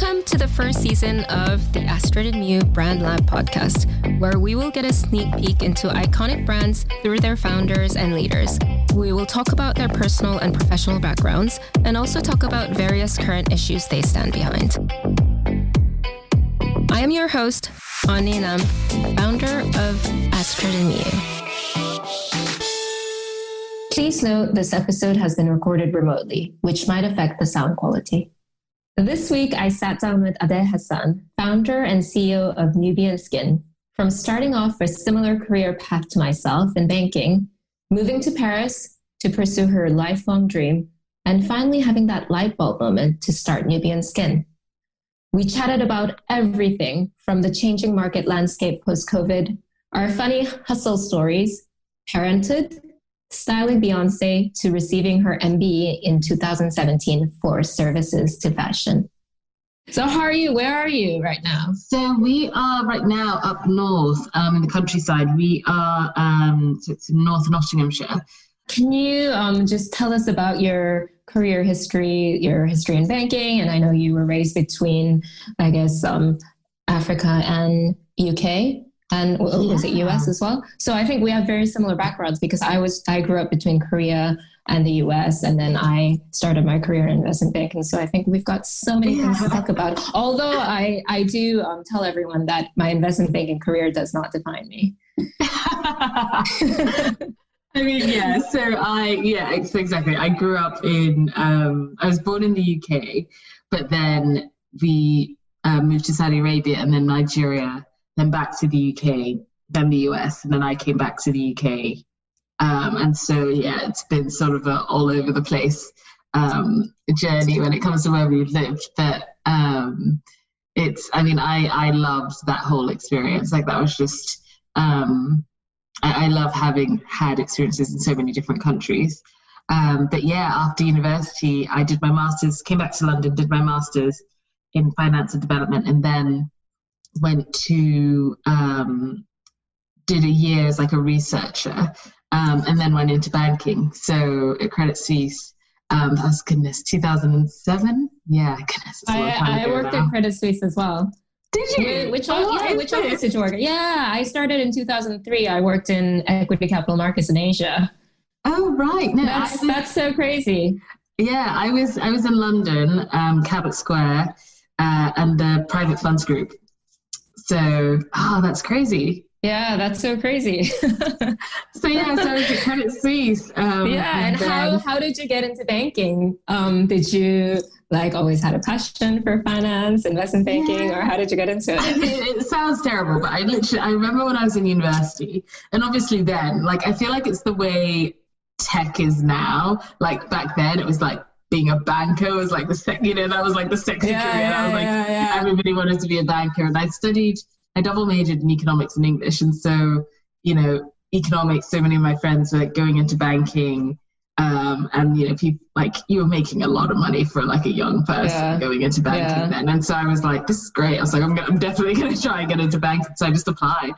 Welcome to the first season of the Astrid and Miyu Brand Lab podcast, where we will get a sneak peek into iconic brands through their founders and leaders. We will talk about their personal and professional backgrounds and also talk about various current issues they stand behind. I am your host, Connie Nam, founder of Astrid and Miyu. Please note this episode has been recorded remotely, which might affect the sound quality. This week, I sat down with Ade Hassan, founder and CEO of Nubian Skin. From starting off a similar career path to myself in banking, moving to Paris to pursue her lifelong dream, and finally having that light bulb moment to start Nubian Skin. We chatted about everything from the changing market landscape post COVID, our funny hustle stories, parenthood, styling Beyonce to receiving her MBE in 2017 for services to fashion. So, how are you? Where are you right now? So, we are right now up north um, in the countryside. We are, um, so it's North Nottinghamshire. Can you um, just tell us about your career history, your history in banking? And I know you were raised between, I guess, um, Africa and UK and yeah. was it US as well? So I think we have very similar backgrounds because I was I grew up between Korea and the US and then I started my career in investment banking. So I think we've got so many yeah. things to talk about. Although I I do um, tell everyone that my investment banking career does not define me. I mean, yeah. So I, yeah, exactly. I grew up in. Um, I was born in the UK, but then we uh, moved to Saudi Arabia and then Nigeria then back to the UK, then the US, and then I came back to the UK. Um, and so, yeah, it's been sort of a all over the place um, journey when it comes to where we've lived. But um, it's, I mean, I, I loved that whole experience. Like, that was just, um, I, I love having had experiences in so many different countries. Um, but yeah, after university, I did my master's, came back to London, did my master's in finance and development, and then went to um, did a year as like a researcher um, and then went into banking. So at Credit Suisse, um, that was goodness, 2007. Yeah, goodness. I, I worked now. at Credit Suisse as well. Did you? Which, oh, yeah, which office did you work? Yeah, I started in 2003. I worked in equity capital markets in Asia. Oh right, no, that's was, that's so crazy. Yeah, I was I was in London, um, Cabot Square, uh, and the private funds group. So, oh, that's crazy. Yeah, that's so crazy. so yeah, so I was at Credit Suisse. Um, yeah, and, and how how did you get into banking? Um, did you like always had a passion for finance, investment banking, yeah. or how did you get into it? it sounds terrible, but I literally I remember when I was in university, and obviously then, like I feel like it's the way tech is now. Like back then, it was like being a banker was like the sec, you know, that was like the sexy yeah, career. Yeah, I was like, yeah, everybody wanted to be a banker. And I studied, I double majored in economics and English. And so, you know, economics, so many of my friends were going into banking. Um, and you know, people like you were making a lot of money for like a young person going into banking then. And so I was like, this is great. I was like, I'm, gonna, I'm definitely going to try and get into banking. So I just applied.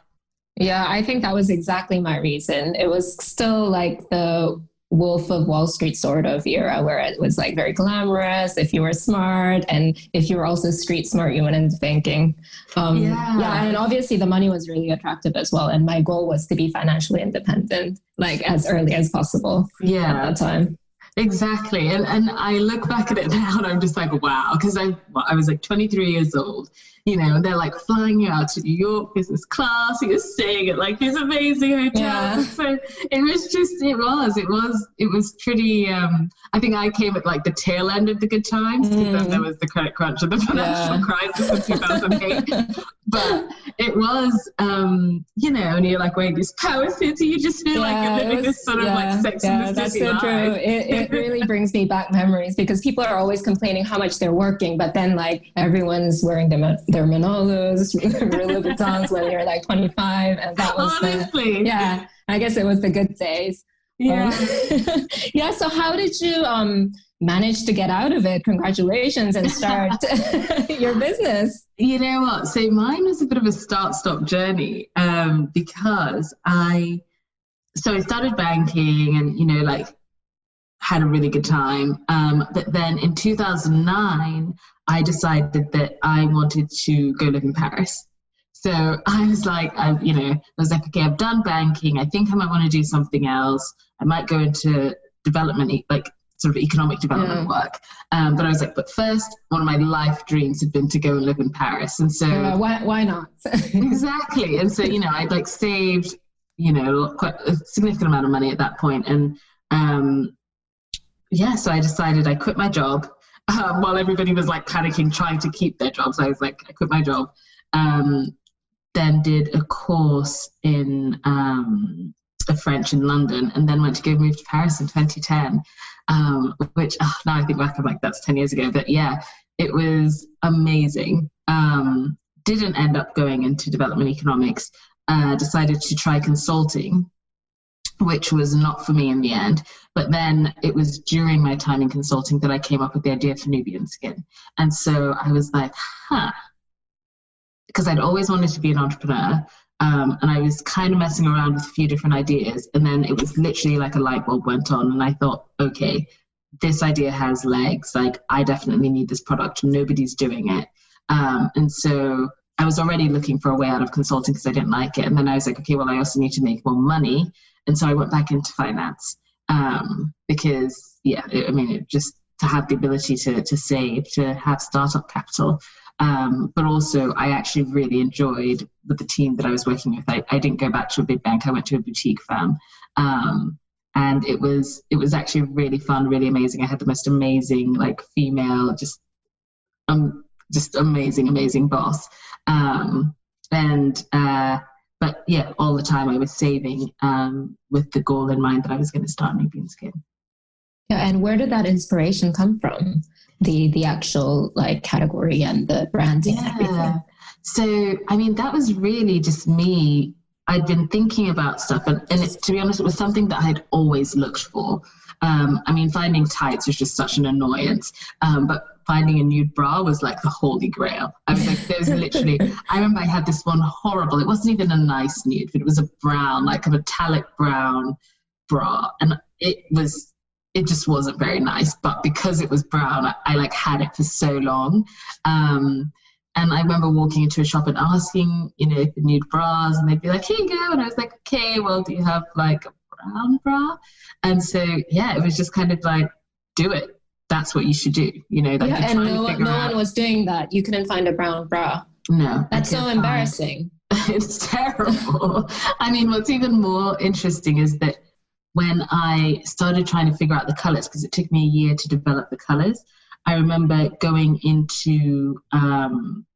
Yeah, I think that was exactly my reason. It was still like the Wolf of Wall Street sort of era where it was like very glamorous if you were smart and if you were also street smart you went into banking um, yeah. yeah and obviously the money was really attractive as well and my goal was to be financially independent like as early as possible yeah at that time Exactly. And and I look back at it now and I'm just like, wow, because I well, I was like 23 years old you know, they're like flying you out to New York business class. You're staying at like these amazing hotels. Yeah. So it was just, it was, it was, it was pretty. Um, I think I came at like the tail end of the good times because mm. then there was the credit crunch and the financial yeah. crisis of 2008. but it was, um, you know, and you're like, wait, this power city, you just feel yeah, like you're living was, this sort of like sex yeah, in the that's city so life. true. It, it really brings me back memories because people are always complaining how much they're working, but then like everyone's wearing them their Manolos, Louis Vuittons when you're like 25, and that was honestly, the, yeah. I guess it was the good days. Yeah, um, yeah. So how did you um, manage to get out of it? Congratulations and start your business. You know what? So mine was a bit of a start-stop journey um, because I, so I started banking, and you know, like had a really good time. Um, but then in 2009, I decided that I wanted to go live in Paris. So I was like, I, you know, I was like, okay, I've done banking. I think I might want to do something else. I might go into development, like sort of economic development yeah. work. Um, but I was like, but first, one of my life dreams had been to go and live in Paris. And so, uh, why, why not? exactly. And so, you know, I'd like saved, you know, quite a significant amount of money at that point. And um, yeah, so I decided I quit my job um, while everybody was like panicking, trying to keep their jobs. I was like, I quit my job. Um, then did a course in um, French in London, and then went to go move to Paris in 2010. Um, which oh, now I think back, I'm like, that's 10 years ago. But yeah, it was amazing. Um, didn't end up going into development economics. Uh, decided to try consulting which was not for me in the end. But then it was during my time in consulting that I came up with the idea for Nubian Skin. And so I was like, huh. Because I'd always wanted to be an entrepreneur. Um, and I was kind of messing around with a few different ideas. And then it was literally like a light bulb went on. And I thought, okay, this idea has legs. Like, I definitely need this product. Nobody's doing it. Um, and so I was already looking for a way out of consulting because I didn't like it. And then I was like, okay, well, I also need to make more money. And so I went back into finance um, because, yeah, it, I mean, it just to have the ability to, to save, to have startup capital. Um, but also, I actually really enjoyed with the team that I was working with. I, I didn't go back to a big bank. I went to a boutique firm. Um, and it was it was actually really fun, really amazing. I had the most amazing like female, just um, just amazing, amazing boss. Um, and uh, but yeah, all the time I was saving um, with the goal in mind that I was going to start Nubian Skin. Yeah, and where did that inspiration come from? The the actual like category and the branding yeah. and everything. So I mean, that was really just me. I'd been thinking about stuff, and, and it, to be honest, it was something that I'd always looked for. Um, I mean, finding tights was just such an annoyance. Um, but finding a nude bra was like the holy grail. I was like, there's literally, I remember I had this one horrible, it wasn't even a nice nude, but it was a brown, like a metallic brown bra. And it was, it just wasn't very nice. But because it was brown, I, I like had it for so long. Um, and I remember walking into a shop and asking, you know, if you need bras, and they'd be like, "Here you go," and I was like, "Okay, well, do you have like a brown bra?" And so, yeah, it was just kind of like, do it that's what you should do. You know, like yeah, and no, no one was doing that. You couldn't find a brown bra. No, that's so embarrassing. it's terrible. I mean, what's even more interesting is that when I started trying to figure out the colors, because it took me a year to develop the colors, I remember going into um,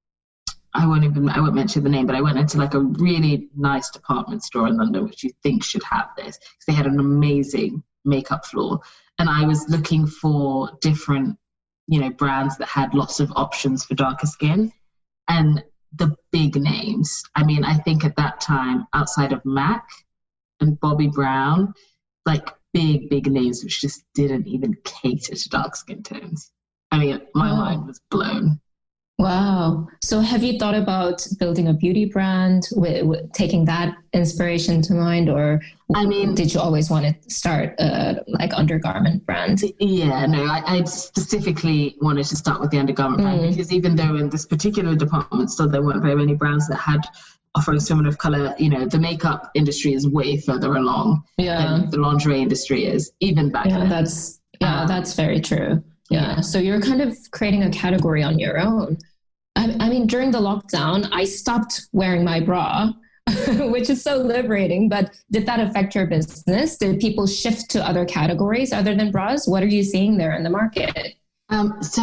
I won't even I won't mention the name, but I went into like a really nice department store in London, which you think should have this, they had an amazing makeup floor and I was looking for different, you know, brands that had lots of options for darker skin. And the big names, I mean, I think at that time, outside of MAC and Bobbi Brown, like big, big names which just didn't even cater to dark skin tones. I mean, my oh. mind was blown. Wow. So have you thought about building a beauty brand with, with, taking that inspiration to mind or I mean did you always want to start a like undergarment brand? Yeah, no, I, I specifically wanted to start with the undergarment mm. brand because even though in this particular department store there weren't very many brands that had offering of color, you know, the makeup industry is way further along yeah. than the lingerie industry is, even back yeah, then. That's yeah, um, that's very true. Yeah. So you're kind of creating a category on your own. I, I mean, during the lockdown, I stopped wearing my bra, which is so liberating. But did that affect your business? Did people shift to other categories other than bras? What are you seeing there in the market? Um, so,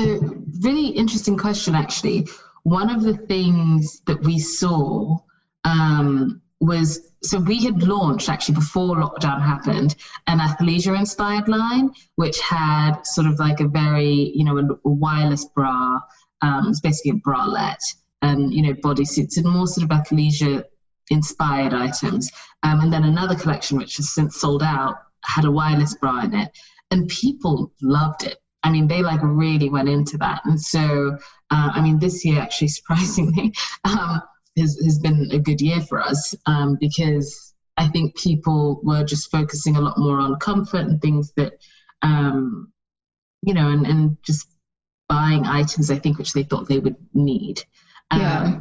really interesting question, actually. One of the things that we saw um, was so we had launched actually before lockdown happened an athleisure inspired line which had sort of like a very you know a, wireless bra um, it's basically a bralette and you know bodysuits and more sort of athleisure inspired items um, and then another collection which has since sold out had a wireless bra in it and people loved it I mean, they like really went into that. And so, uh, I mean, this year, actually, surprisingly, um, has, has been a good year for us um, because I think people were just focusing a lot more on comfort and things that um, you know, and, and just buying items, I think, which they thought they would need. Um, yeah.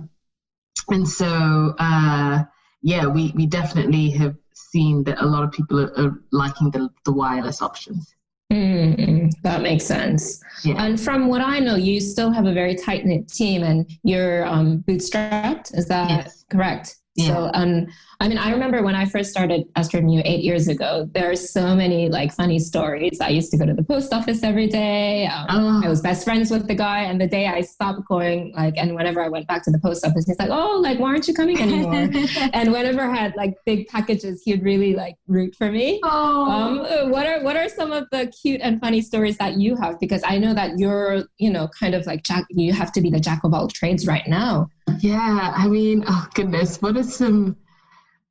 And so, uh, yeah, we, we definitely have seen that a lot of people are, are liking the, the wireless options. Mm, that makes sense. Yeah. And from what I know, you still have a very tight knit team and you're um, bootstrapped. Is that yes. correct? Yeah. So, um, I mean, I remember when I first started Astrid Miyu eight years ago, there are so many like funny stories. I used to go to the post office every day. Um, oh. I was best friends with the guy. And the day I stopped going, like, and whenever I went back to the post office, he's like, oh, like, why aren't you coming anymore? and whenever I had like big packages, he'd really like root for me. Oh. Um, what are, what are some of the cute and funny stories that you have? Because I know that you're, you know, kind of like, jack, you have to be the jack of all trades right now. Yeah, I mean, oh goodness, what are some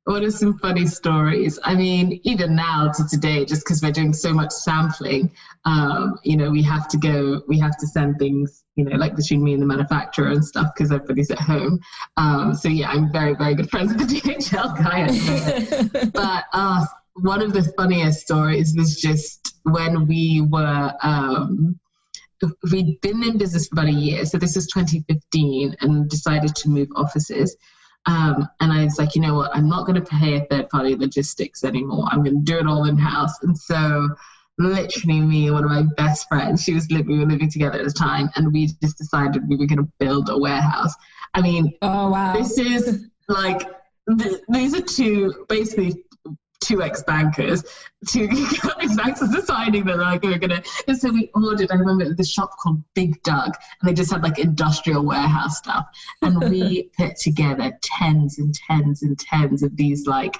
what are some funny stories? I mean, even now to today, just because we're doing so much sampling, um, you know, we have to go, we have to send things, you know, like between me and the manufacturer and stuff because everybody's at home. Um, so yeah, I'm very, very good friends with the DHL guy. but uh, one of the funniest stories was just when we were um, we'd been in business for about a year. So this is 2015 and decided to move offices. Um, and I was like, you know what? I'm not going to pay a third party logistics anymore. I'm going to do it all in house. And so, literally, me and one of my best friends, she was living, we were living together at the time, and we just decided we were going to build a warehouse. I mean, oh wow, this is like th- these are two basically two ex-bankers, two ex-bankers deciding that like we are gonna. And so we ordered. I remember the shop called Big Dug, and they just had like industrial warehouse stuff, and we put together tens and tens and tens of these like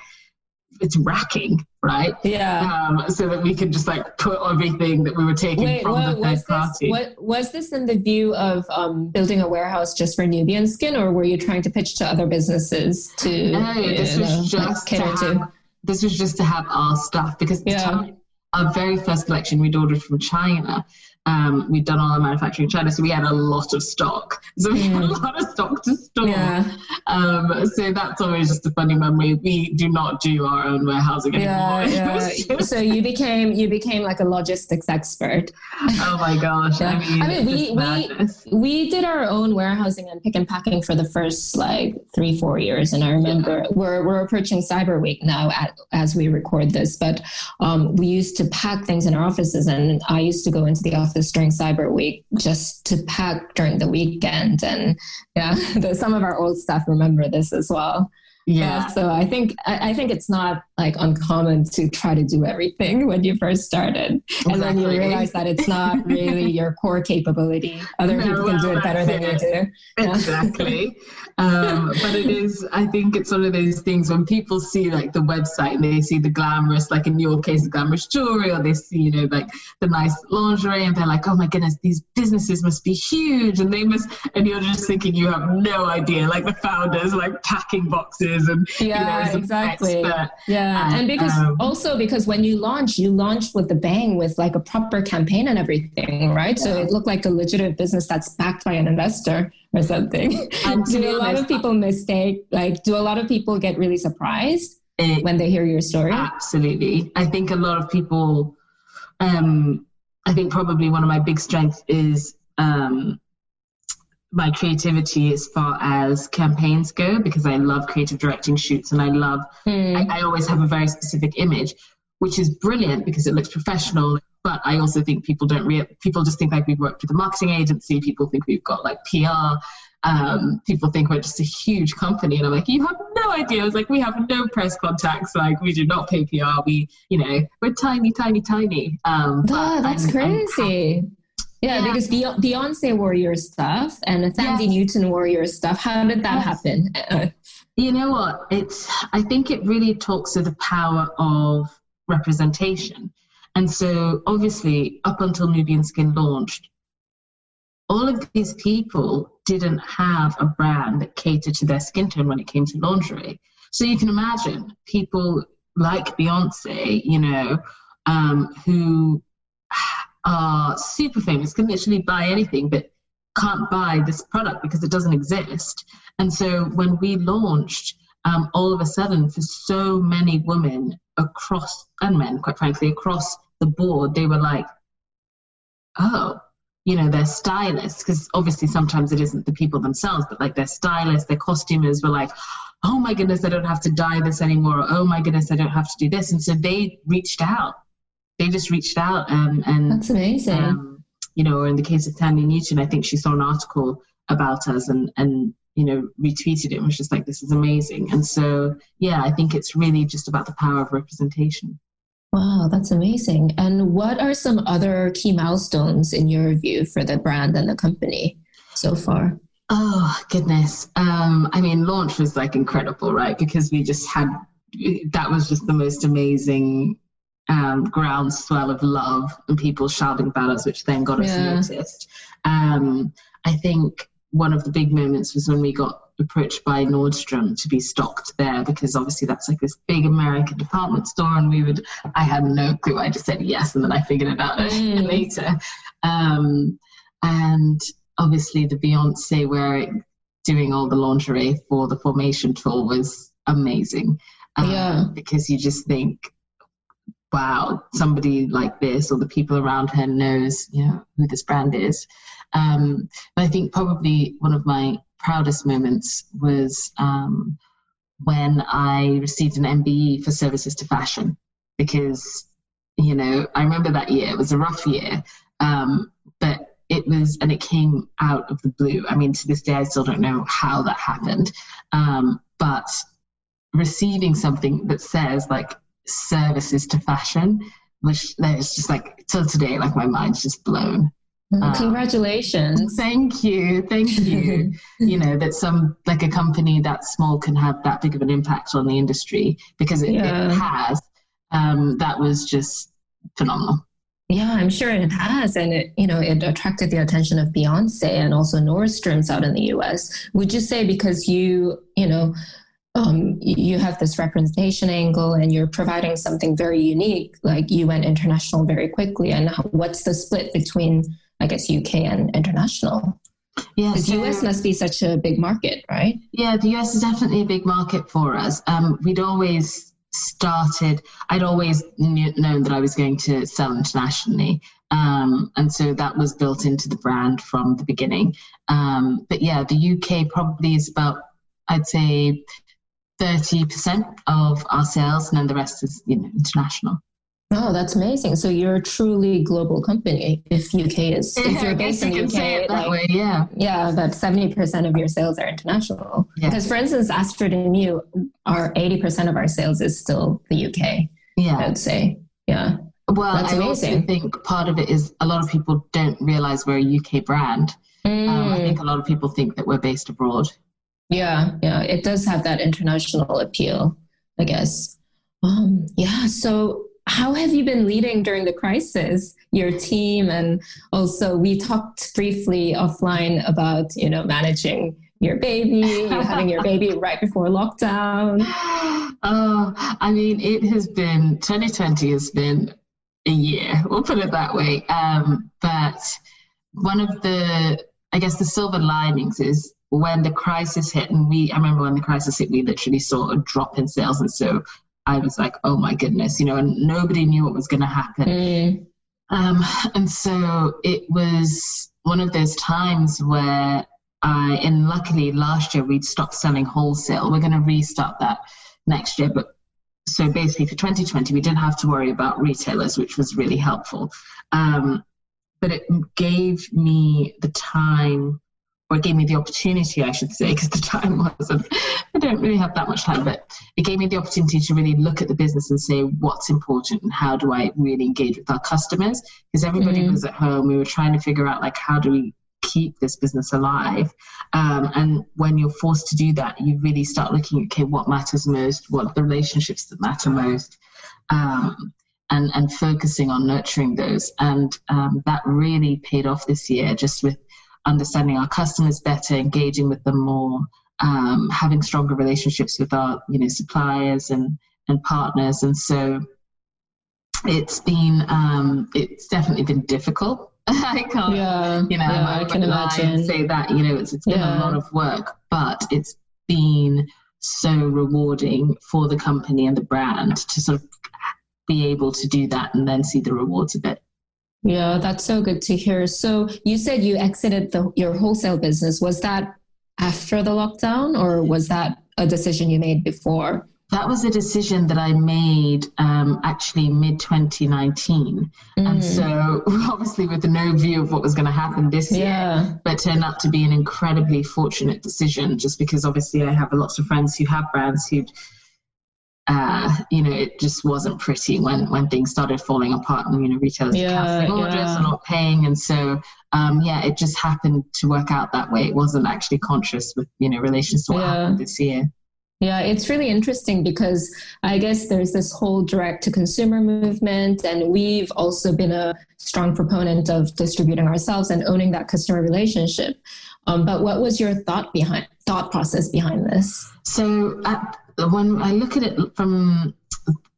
it's racking, right? Yeah. Um, so that we could just like put everything that we were taking Wait, from what, the third party. What, was this in the view of um, building a warehouse just for Nubian skin, or were you trying to pitch to other businesses to? No, this was just to have, to? This was just to have our stuff because yeah. time, our very first collection we'd ordered from China um, we'd done all our manufacturing in China, so we had a lot of stock. So we mm. had a mm. lot of stock to store. Yeah. Um, so that's always just a funny memory. We do not do our own warehousing anymore. Yeah, yeah. so you became you became like a logistics expert. Oh my gosh! yeah. I mean, I mean we we we did our own warehousing and pick and packing for the first like three four years, and I remember we're we're approaching Cyber Week now at, as we record this, but um, we used to pack things in our offices, and I used to go into the office office during Cyber Week just to pack during the weekend. And yeah, the, some of our old staff remember this as well. Yeah. Uh, so I think I, I, think it's not like uncommon to try to do everything when you first started, exactly. and then you realize that it's not really your core capability. Other no, people can well, do it better than you do. Exactly. um, but it is. I think it's one of those things when people see like the website and they see the glamorous, like in your case, the glamorous jewelry, or they see you know like the nice lingerie, and they're like, oh my goodness, these businesses must be huge, and they must, and you're just thinking you have no idea, like the founders like packing boxes and yeah, you know, exactly. Expert. Yeah, and, and because um, also because when you launch, you launch with the bang with like a proper campaign and everything, right? Yeah. So it looked like a legitimate business that's backed by an investor or something. And do a lot of people mistake? Like, do a lot of people get really surprised it, when they hear your story? Absolutely. I think a lot of people. Um, I think probably one of my big strengths is um, my creativity as far as campaigns go because I love creative directing shoots and I love mm. I, I, always have a very specific image, which is brilliant because it looks professional. But I also think people don't re- people just think like we've worked with a marketing agency. People think we've got like PR. Um, people think we're just a huge company, and I'm like, you have no idea. I was like, we have no press contacts. Like, we do not pay PR. We, you know, we're tiny, tiny, tiny. Um, oh, that's I'm, crazy. I'm, yeah, yeah, because Beyonce wore your stuff and Thandie yes. Newton wore your stuff. How did that yes. happen? you know what? It's I think it really talks to the power of representation. And so obviously up until Nubian Skin launched, all of these people didn't have a brand that catered to their skin tone when it came to lingerie. So you can imagine people like Beyonce, you know, um, who are super famous, can literally buy anything, but can't buy this product because it doesn't exist. And so when we launched, um, all of a sudden, for so many women across, and men, quite frankly, across the board, they were like, oh, you know, their stylists, because obviously sometimes it isn't the people themselves, but like their stylists, their costumers were like, oh my goodness, I don't have to dye this anymore. Or, oh my goodness, I don't have to do this. And so they reached out. They just reached out and, and that's amazing. Um, you know, or in the case of Thandie Newton, I think she saw an article about us and, and you know, retweeted it and was just like, this is amazing. And so, yeah, I think it's really just about the power of representation. Wow, that's amazing. And what are some other key milestones in your view for the brand and the company so far? Oh, goodness. Um, I mean, launch was like incredible, right? Because we just had that was just the most amazing um, groundswell of love and people shouting about us, which then got us yeah. noticed. Um, I think one of the big moments was when we got approached by Nordstrom to be stocked there because obviously that's like this big American department store, and we would. I had no clue. I just said yes, and then I figured it out mm. later. Um, and obviously the Beyonce wearing doing all the lingerie for the formation tour was amazing. Um, yeah, because you just think wow, somebody like this or the people around her knows, you know, who this brand is. Um, I think probably one of my proudest moments was um, when I received an MBE for services to fashion because, you know, I remember that year. It was a rough year, um, but it was, and it came out of the blue. I mean, to this day, I still don't know how that happened. Um, but receiving something that says, like, services to fashion, which is just like till today, like my mind's just blown. Um, Congratulations. Thank you. Thank you. you know, that some, like a company that small can have that big of an impact on the industry because it, yeah. it has. Um, that was just phenomenal. Yeah, I'm sure it has, and it you know it attracted the attention of Beyonce and also Nordstrom's out in the U.S. Would you say because you you know um, you have this representation angle and you're providing something very unique, like you went international very quickly. And what's the split between, I guess, UK and international? Yeah, the so, US must be such a big market, right? Yeah, the US is definitely a big market for us. Um, we'd always started, I'd always knew, known that I was going to sell internationally. Um, and so that was built into the brand from the beginning. Um, but yeah, the UK probably is about, I'd say, 30% of our sales, and then the rest is you know, international. Oh, that's amazing. So you're a truly global company if UK is, yeah, if you're based in the UK, like, way, yeah. Yeah, about 70% of your sales are international. Yeah. Because for instance, Astrid and Miyu, our 80% of our sales is still the UK. Yeah. I would say. Yeah. Well, that's I amazing. also think part of it is a lot of people don't realize we're a UK brand. Mm. Um, I think a lot of people think that we're based abroad. Yeah, yeah, it does have that international appeal, I guess. Um, yeah, so how have you been leading during the crisis your team? And also we talked briefly offline about you know managing your baby you having your baby right before lockdown. Oh i mean it has been 2020 has been a year we'll put it that way. Um, but one of the i guess the silver linings is when the crisis hit, and we, I remember when the crisis hit, we literally saw a drop in sales. And so I was like, oh my goodness, you know, and nobody knew what was going to happen. Mm. Um, and so it was one of those times where I, and luckily last year we'd stopped selling wholesale. We're going to restart that next year. But so basically for 2020, we didn't have to worry about retailers, which was really helpful. Um, but it gave me the time or it gave me the opportunity, I should say, because the time wasn't, I don't really have that much time, but it gave me the opportunity to really look at the business and say what's important and how do I really engage with our customers? Because everybody mm-hmm. was at home. We were trying to figure out like how do we keep this business alive. Um, and when you're forced to do that, you really start looking at okay, what matters most, what the relationships that matter most. Um, and, and focusing on nurturing those. And um, that really paid off this year, just with understanding our customers better, engaging with them more, um, having stronger relationships with our you know suppliers and and partners. And so it's been um, it's definitely been difficult. I can't, yeah, you know, yeah, I, can imagine. Say that you know it's it's been yeah. a lot of work, but it's been so rewarding for the company and the brand to sort of be able to do that and then see the rewards of it. Yeah, that's so good to hear. So you said you exited the, your wholesale business. Was that after the lockdown or was that a decision you made before? That was a decision that I made um, actually mid 2019. Mm. And so, obviously, with no view of what was going to happen this yeah. year, but turned out to be an incredibly fortunate decision just because obviously I have lots of friends who have brands who'd uh, you know, it just wasn't pretty when when things started falling apart and you know retailers yeah, canceling orders yeah. and not paying, and so um, yeah, it just happened to work out that way. It wasn't actually conscious with you know relations to what yeah. happened this year. Yeah, it's really interesting because I guess there's this whole direct to consumer movement, and we've also been a strong proponent of distributing ourselves and owning that customer relationship. Um, but what was your thought behind thought process behind this? So at when I look at it from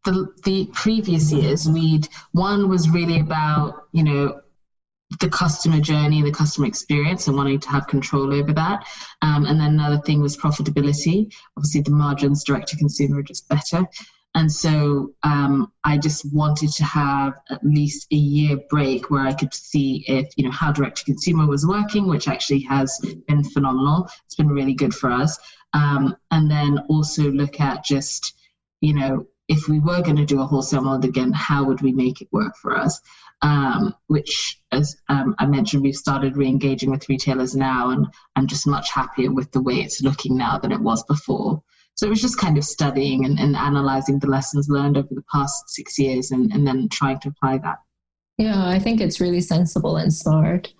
the, the previous years, we'd one was really about you know the customer journey, the customer experience, and wanting to have control over that. Um, and then another thing was profitability. Obviously, the margins direct to consumer are just better. And so um, I just wanted to have at least a year break where I could see if, you know, how direct to consumer was working, which actually has been phenomenal. It's been really good for us um, and then also look at just you know if we were going to do a wholesale model again how would we make it work for us? Um, which as um, i mentioned we've started re-engaging with retailers now and i'm just much happier with the way it's looking now than it was before. So it was just kind of studying and, and analyzing the lessons learned over the past six years and, and then trying to apply that. Yeah i think it's really sensible and smart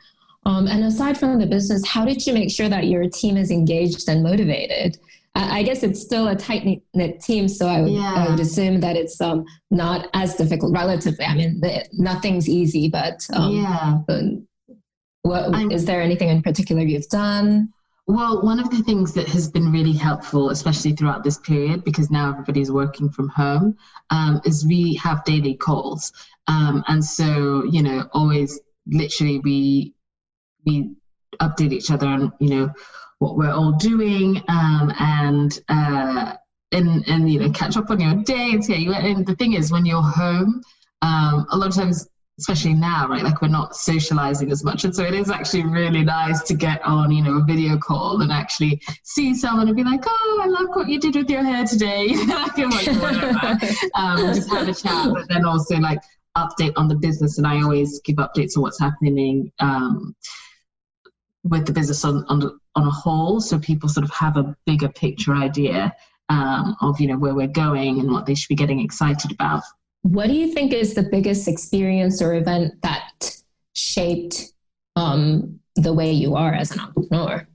um, and aside from the business, how did you make sure that your team is engaged and motivated? I, I guess it's still a tight knit team, so I would, yeah. I would assume that it's um, not as difficult relatively. I mean, the, nothing's easy, but um, yeah. What, is there anything in particular you've done? Well, one of the things that has been really helpful, especially throughout this period, because now everybody's working from home, um, is we have daily calls. Um, and so, you know, always literally we we update each other on you know what we're all doing um, and uh, and and you know catch up on your day and see you. And the thing is, when you're home, um, a lot of times, especially now, right, like we're not socializing as much, and so it is actually really nice to get on, you know, a video call and actually see someone and be like, "Oh, I love what you did with your hair today," um, just have a chat, but then also like update on the business, and I always give updates on what's happening. Um, with the business on, on, on a whole, so people sort of have a bigger picture idea um, of you know where we're going and what they should be getting excited about. What do you think is the biggest experience or event that shaped um, the way you are as an entrepreneur?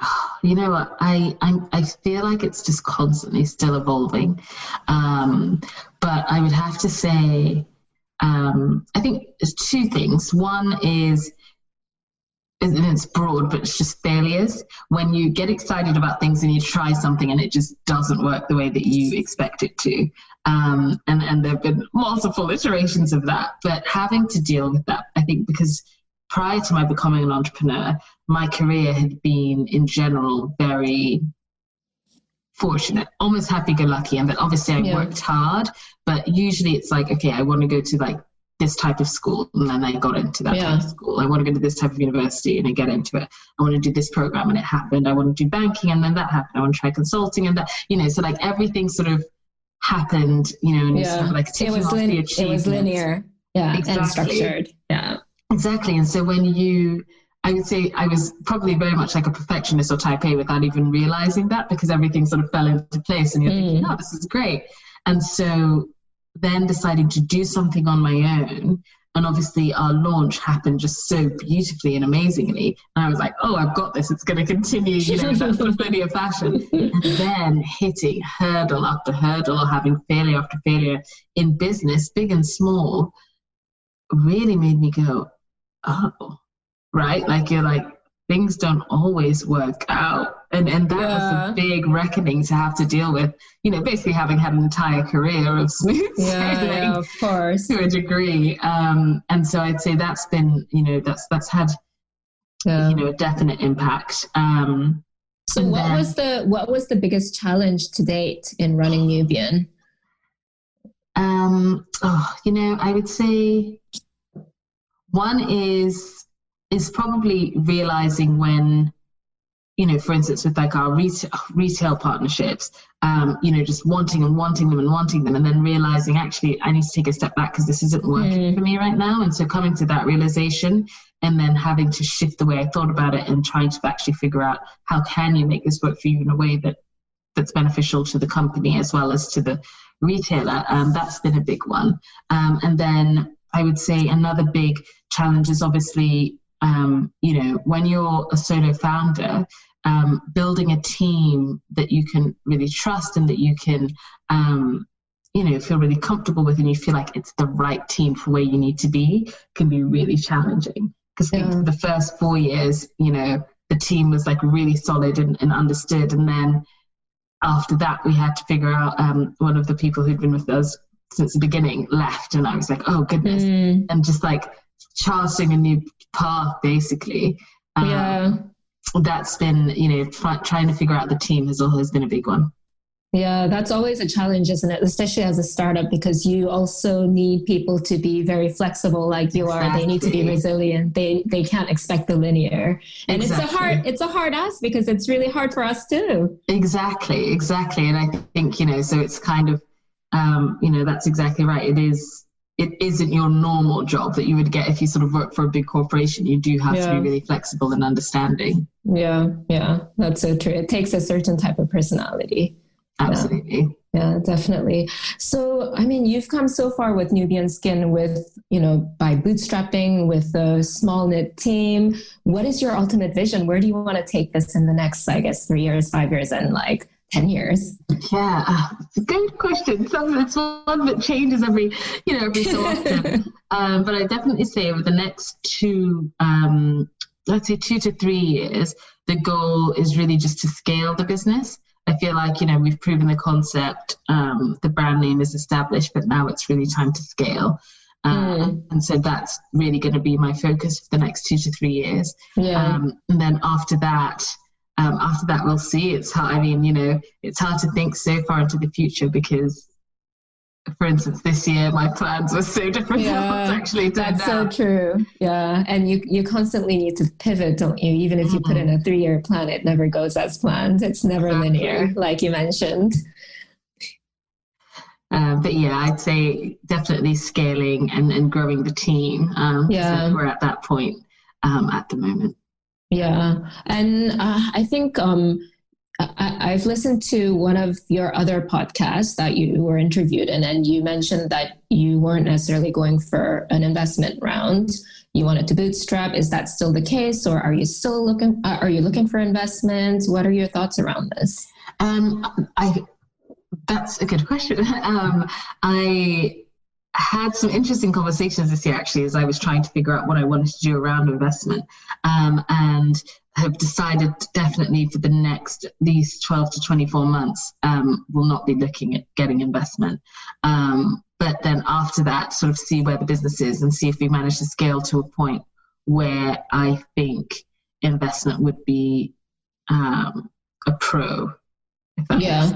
You know? I, I I feel like it's just constantly still evolving, um, but I would have to say um, I think there's two things. One is it's broad, but it's just failures. When you get excited about things and you try something and it just doesn't work the way that you expect it to. Um, and, and there have been multiple iterations of that. But having to deal with that, I think, because prior to my becoming an entrepreneur, my career had been in general very fortunate, almost happy go lucky. And that obviously I yeah. worked hard, but usually it's like, okay, I want to go to like this type of school and then I got into that yeah. type of school. I want to go to this type of university and I get into it. I want to do this program and it happened. I want to do banking and then that happened. I want to try consulting and that, you know, so like everything sort of happened, you know, and yeah. sort of like it was, lin- it was linear. Yeah. Exactly. And structured. Yeah. Exactly. And so when you, I would say I was probably very much like a perfectionist or type A without even realizing that because everything sort of fell into place and you're mm. thinking, oh, this is great. And so then deciding to do something on my own. And obviously our launch happened just so beautifully and amazingly. And i was like oh i've got this. It's going to continue you know that sort of linear fashion. And then hitting hurdle after hurdle having failure after failure in business big and small really made me go oh right? Like you're like things don't always work out. And and that yeah. was a big reckoning to have to deal with, you know, basically having had an entire career of smooth yeah, sailing yeah, of course. to a degree. Um, and so I'd say that's been, you know, that's that's had yeah. you know, a definite impact. Um, so what then, was the what was the biggest challenge to date in running Nubian? Um, oh, you know, I would say one is is probably realizing when you know, for instance, with like our retail, retail partnerships, um, you know, just wanting and wanting them and wanting them, and then realizing actually I need to take a step back because this isn't working mm. for me right now. And so coming to that realization and then having to shift the way I thought about it and trying to actually figure out how can you make this work for you in a way that that's beneficial to the company as well as to the retailer. Um, that's been a big one. Um, and then I would say another big challenge is obviously um, you know, when you're a solo founder, um, building a team that you can really trust and that you can, um, you know, feel really comfortable with and you feel like it's the right team for where you need to be can be really challenging. Because yeah. the first four years, you know, the team was like really solid and, and understood. And then after that, we had to figure out um, one of the people who'd been with us since the beginning left. And I was like, oh, goodness. Mm. And just like, charting a new path basically um, yeah that's been you know try, trying to figure out the team has always been a big one yeah, that's always a challenge, isn't it? Especially as a startup, because you also need people to be very flexible, like you exactly. are. They need to be resilient. They they can't expect the linear, and exactly. it's a hard it's a hard ask because it's really hard for us too. Exactly, exactly, and I think you know, so it's kind of, um, you know, that's exactly right. It is it isn't your normal job that you would get if you sort of work for a big corporation. You do have yeah. to be really flexible and understanding. Yeah, yeah, that's so true. It takes a certain type of personality. Absolutely. Yeah. yeah, definitely. So, I mean, you've come so far with Nubian Skin with, you know, by bootstrapping with a small knit team. What is your ultimate vision? Where do you want to take this in the next, I guess, three years, five years, and like 10 years? Yeah, it's a good question. So it's one that changes every, you know, every so often. um, but I definitely say over the next two, um, let's say two to three years, the goal is really just to scale the business. I feel like, you know, we've proven the concept, um, the brand name is established, but now it's really time to scale. Um, mm. And so that's really going to be my focus for the next two to three years. Yeah. Um, and then after that, um, after that, we'll see. It's hard. I mean, you know, it's hard to think so far into the future because, for instance, this year my plans were so different yeah, actually That's so true. Yeah, and you you constantly need to pivot, don't you? Even if you mm-hmm. put in a mm-hmm. three year plan, it never goes as planned. It's never exactly. linear, like you mentioned. Um, but yeah, I'd say definitely scaling and, and growing the team. Um, yeah, so we're at that point um, at the moment. Yeah, and uh, I think um, I, have listened to one of your other podcasts that you were interviewed in, and you mentioned that you weren't necessarily going for an investment round. You wanted to bootstrap. Is that still the case, or are you still looking? Uh, are you looking for investments? What are your thoughts around this? Um, I that's a good question. Um, I had some interesting conversations this year actually as I was trying to figure out what I wanted to do around investment um, and have decided definitely for the next these 12 to 24 months um, will not be looking at getting investment. Um, but then after that sort of see where the business is and see if we manage to scale to a point where I think investment would be um, a pro yeah.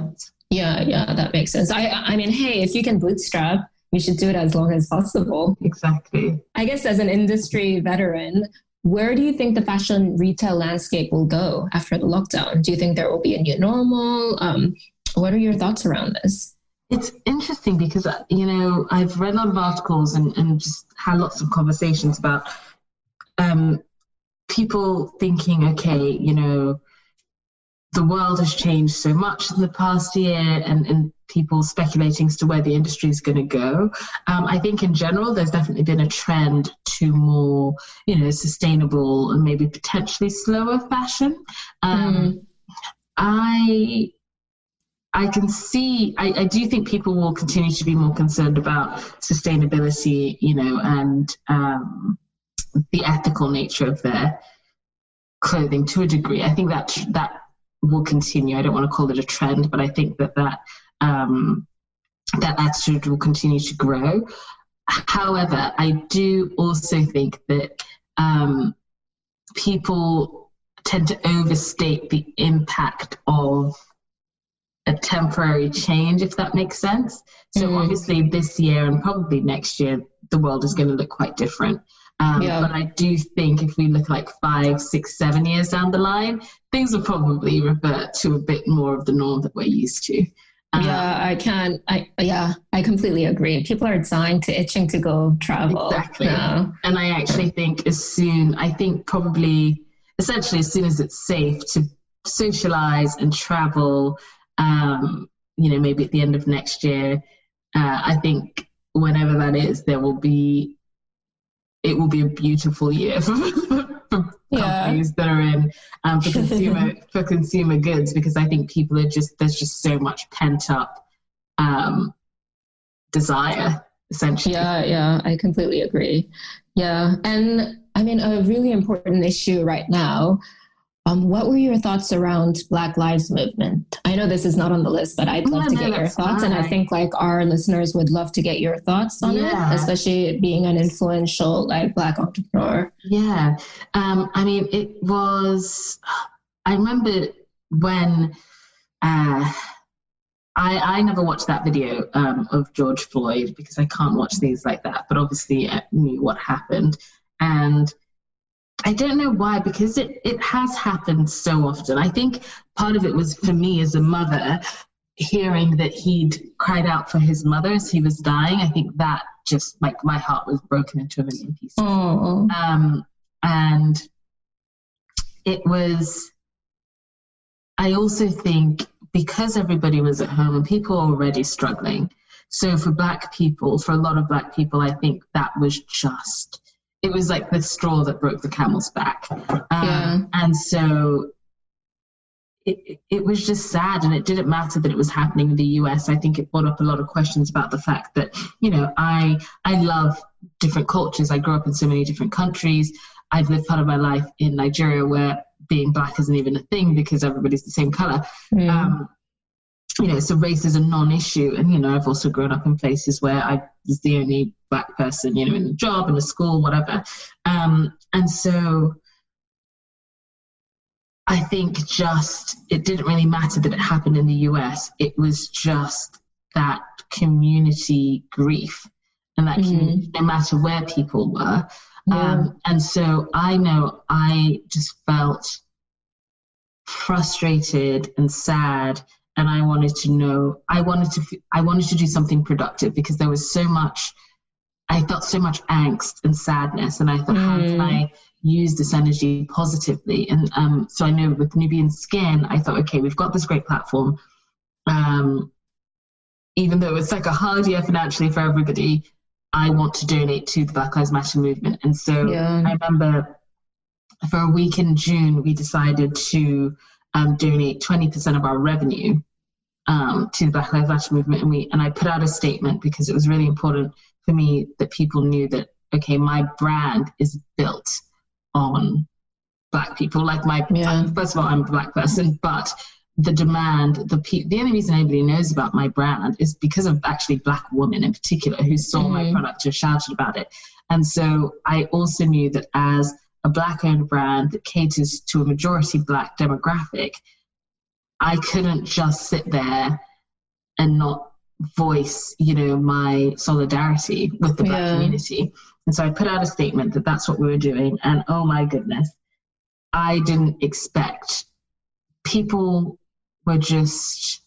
yeah yeah that makes sense. I I mean hey if you can bootstrap you should do it as long as possible. Exactly. I guess as an industry veteran, where do you think the fashion retail landscape will go after the lockdown? Do you think there will be a new normal? Um, what are your thoughts around this? It's interesting because, you know, I've read a lot of articles and, and just had lots of conversations about um, people thinking, okay, you know, the world has changed so much in the past year and, and people speculating as to where the industry is going to go. Um, I think in general, there's definitely been a trend to more, you know, sustainable and maybe potentially slower fashion. Um, mm. I I can see, I, I, do think people will continue to be more concerned about sustainability, you know, and um, the ethical nature of their clothing to a degree. I think that that will continue. I don't want to call it a trend, but I think that that um, that attitude will continue to grow. However, I do also think that um, people tend to overstate the impact of a temporary change, if that makes sense. So mm. obviously this year and probably next year, the world is going to look quite different. Um, yeah. But I do think if we look like five, six, seven years down the line, things will probably revert to a bit more of the norm that we're used to. Um, yeah, I can. I yeah, I completely agree. People are dying to itching to go travel. Exactly. Now. And I actually think as soon, I think probably essentially as soon as it's safe to socialize and travel, um, you know, maybe at the end of next year, uh, I think whenever that is, there will be it will be a beautiful year for, for yeah. companies that are in um, for consumer for consumer goods because I think people are just there's just so much pent up um, desire essentially. Yeah, yeah, I completely agree. Yeah, and I mean a really important issue right now um, what were your thoughts around Black Lives Movement? I know this is not on the list, but I'd love to get your thoughts, fine. and I think like our listeners would love to get your thoughts on yeah. it, especially being an influential like Black entrepreneur. Yeah, um, I mean, it was. I remember when. Uh, I, I never watched that video um, of George Floyd because I can't watch things like that. But obviously, I knew what happened, and I don't know why, because it, it has happened so often. I think part of it was for me as a mother, hearing that he'd cried out for his mother as he was dying. I think that just like my heart was broken into a million pieces. Um, and it was, I also think because everybody was at home and people were already struggling. So for Black people, for a lot of Black people, I think that was just it was like the straw that broke the camel's back. Um, yeah. And so it, it was just sad and it didn't matter that it was happening in the US. I think it brought up a lot of questions about the fact that, you know, I I love different cultures. I grew up in so many different countries. I've lived part of my life in Nigeria where being black isn't even a thing because everybody's the same color. Mm. Um, you know, so race is a non-issue. And you know, I've also grown up in places where I was the only black person, you know, in the job, in the school, whatever. Um, and so I think just it didn't really matter that it happened in the US. It was just that community grief and that mm. community, no matter where people were. Yeah. Um, and so I know I just felt frustrated and sad and I wanted to know I wanted to I wanted to do something productive because there was so much I felt so much angst and sadness and I thought mm. how can I mm. use this energy positively and um, so I know with Nubian Skin I thought okay we've got this great platform um, even though it's like a hard year financially for everybody I want to donate to the Black Lives Matter movement and so yeah. I remember for a week in June we decided to um, donate 20% of our revenue um, to the Black Lives Matter movement, and we and I put out a statement because it was really important for me that people knew that okay, my brand is built on black people. Like my yeah. first of all, I'm a black person, but the demand, the pe- the only reason anybody knows about my brand is because of actually black women in particular who saw mm-hmm. my product or shouted about it. And so I also knew that as a black owned brand that caters to a majority black demographic, I couldn't just sit there and not voice, you know, my solidarity with the black yeah. community. And so I put out a statement that that's what we were doing. And oh my goodness, I didn't expect people were just,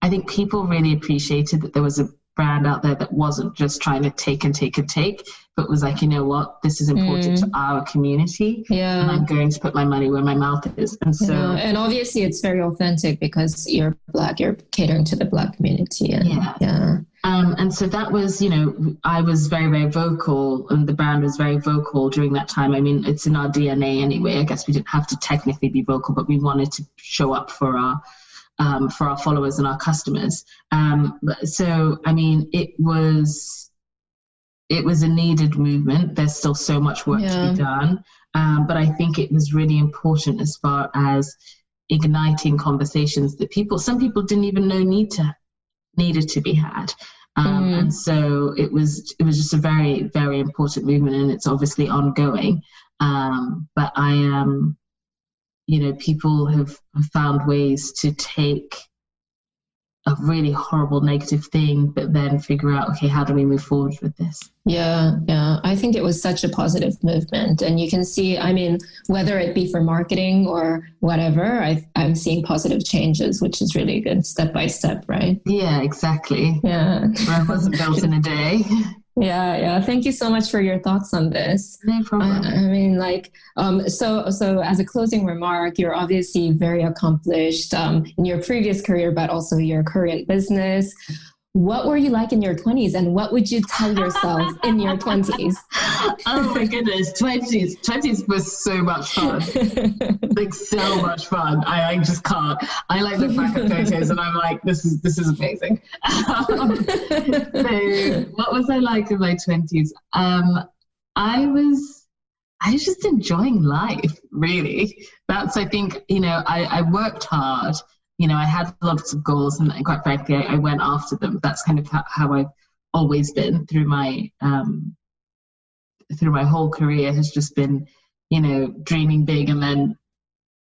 I think people really appreciated that there was a brand out there that wasn't just trying to take and take and take, but was like, you know what, this is important mm. to our community. Yeah. And I'm going to put my money where my mouth is. And so yeah. and obviously it's very authentic because you're black, you're catering to the black community. And, yeah. Yeah. Um, and so that was, you know, I was very, very vocal, and the brand was very vocal during that time. I mean, it's in our DNA anyway. I guess we didn't have to technically be vocal, but we wanted to show up for our um, for our followers and our customers. Um, so, I mean, it was it was a needed movement. There's still so much work yeah. to be done, um, but I think it was really important as far as igniting conversations that people, some people didn't even know need to needed to be had. Um, mm. And so it was it was just a very very important movement, and it's obviously ongoing. Um, but I am you know, people have found ways to take a really horrible negative thing, but then figure out, okay, how do we move forward with this? Yeah, yeah. I think it was such a positive movement. And you can see, I mean, whether it be for marketing or whatever, I, I'm seeing positive changes, which is really good step by step, right? Yeah, exactly. Yeah. it wasn't built in a day. Yeah, yeah. Thank you so much for your thoughts on this. No problem. I, I mean, like, um, so, so as a closing remark, you're obviously very accomplished um, in your previous career, but also your current business what were you like in your 20s and what would you tell yourself in your 20s oh my goodness 20s 20s was so much fun. Like so much fun. I, I just can't. I like look back at photos and i'm like this is this is amazing. Um, so what was i like in my 20s um i was i was just enjoying life really. That's i think you know i i worked hard you know, I had lots of goals, and quite frankly, I, I went after them. That's kind of how, I've always been through my um, through my whole career. Has just been, you know, dreaming big and then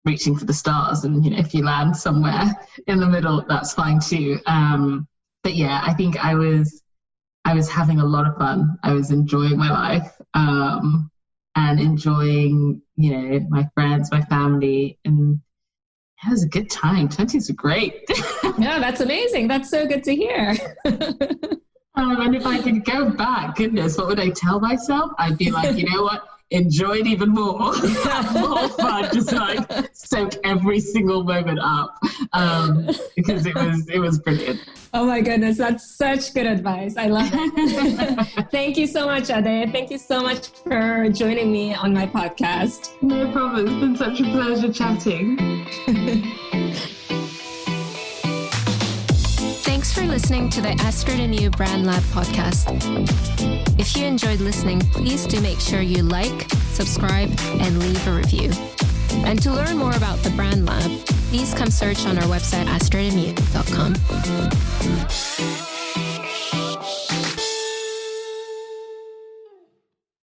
reaching for the stars. And you know, if you land somewhere in the middle, that's fine too. Um, but yeah, I think I was I was having a lot of fun. I was enjoying my life um, and enjoying, you know, my friends, my family, and it was a good time. 20s are great. yeah, that's amazing. That's so good to hear. um, and if I could go back, goodness, what would I tell myself? I'd be like, you know what? Enjoy it even more. Have more fun. Just like soak every single moment up um, because it was it was brilliant. Oh my goodness, that's such good advice. I love it. Thank you so much, Ade. Thank you so much for joining me on my podcast. No problem. It's been such a pleasure chatting. for listening to the Astrid and Miyu Brand Lab podcast. If you enjoyed listening, please do make sure you like, subscribe, and leave a review. And to learn more about the Brand Lab, please come search on our website astridandmiyu.com.